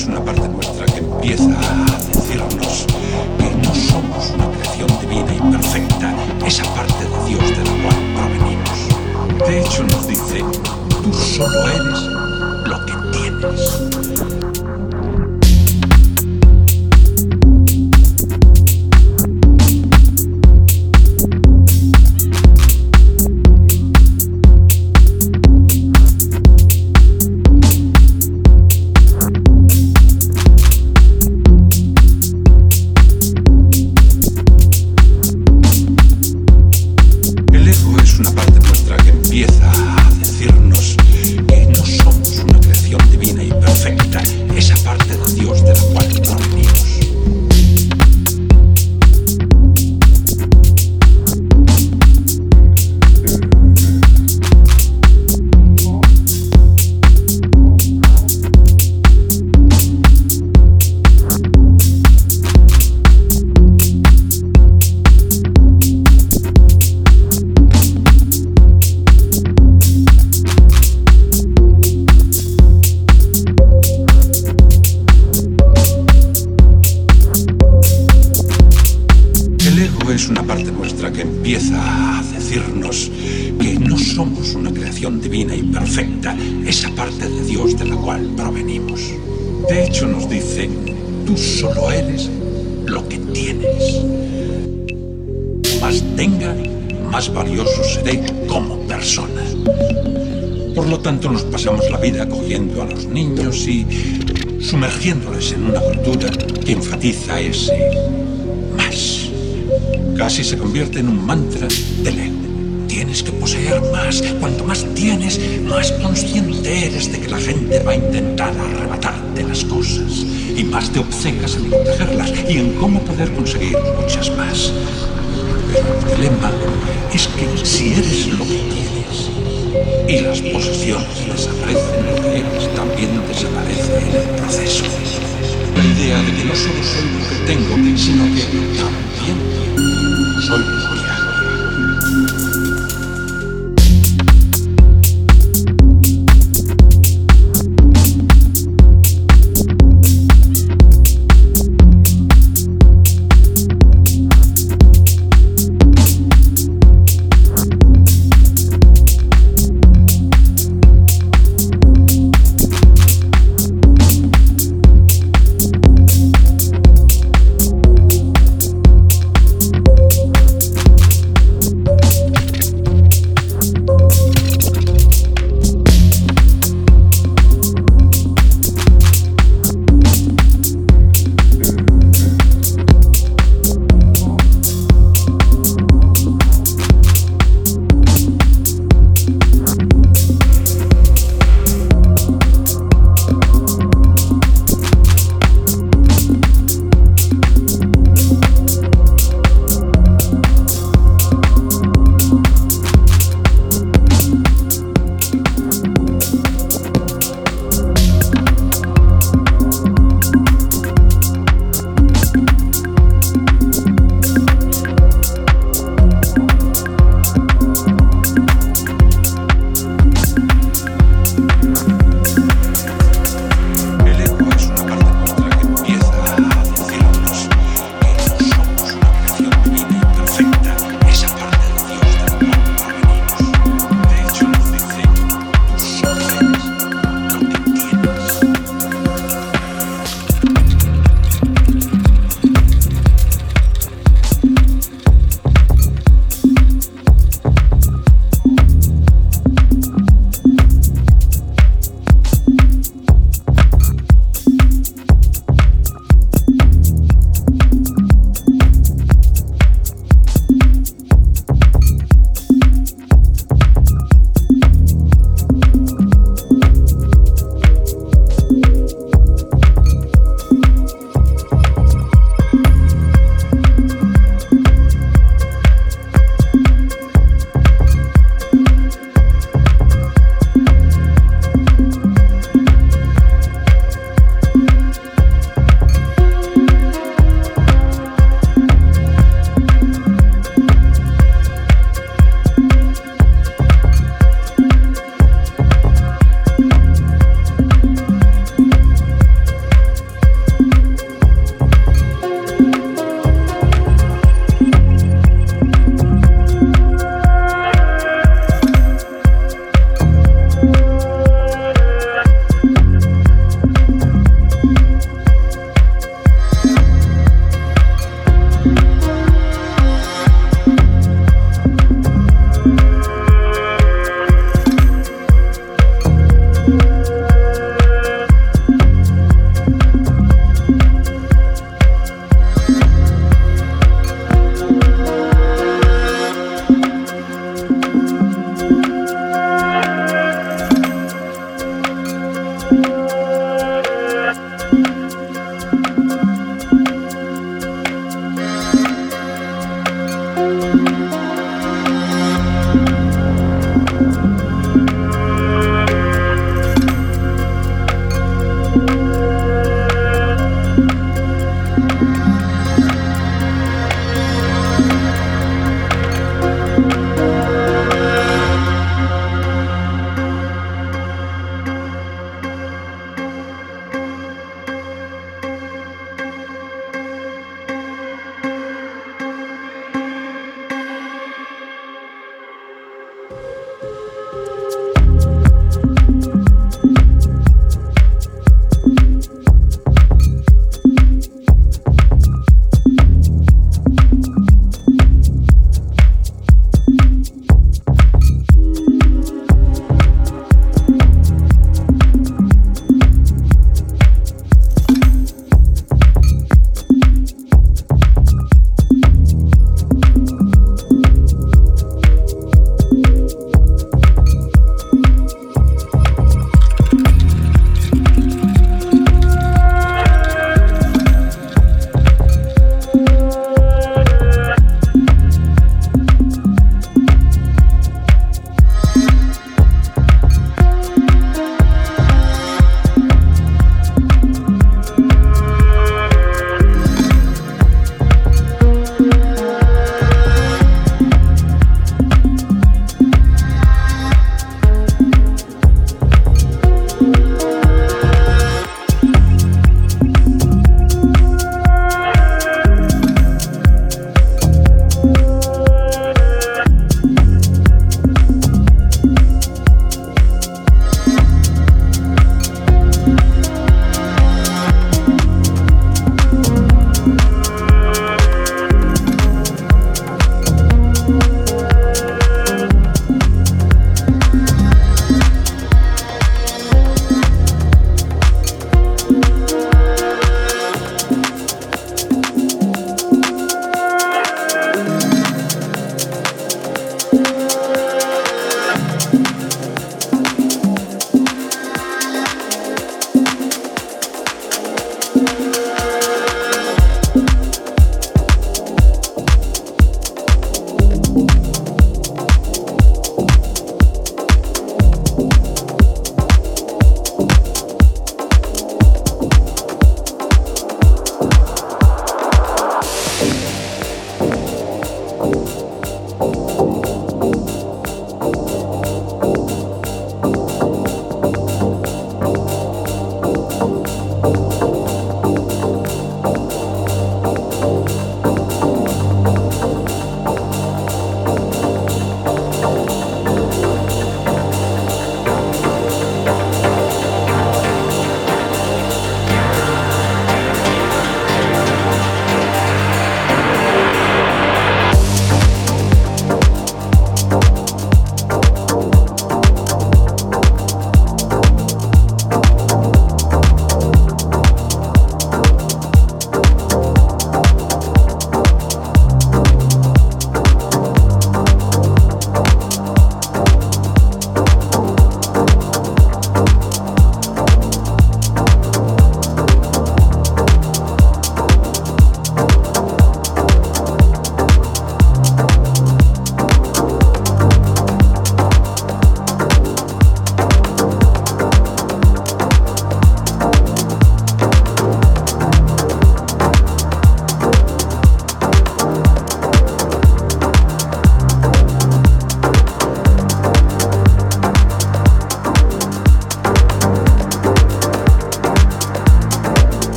es una parte Tienes que poseer más. Cuanto más tienes, más consciente eres de que la gente va a intentar arrebatarte las cosas. Y más te obcecas en protegerlas y en cómo poder conseguir muchas más. Pero el dilema es que si eres lo que tienes y las posesiones desaparecen lo que eres, también desaparece el proceso. La idea de que no solo soy lo que tengo, sino que también soy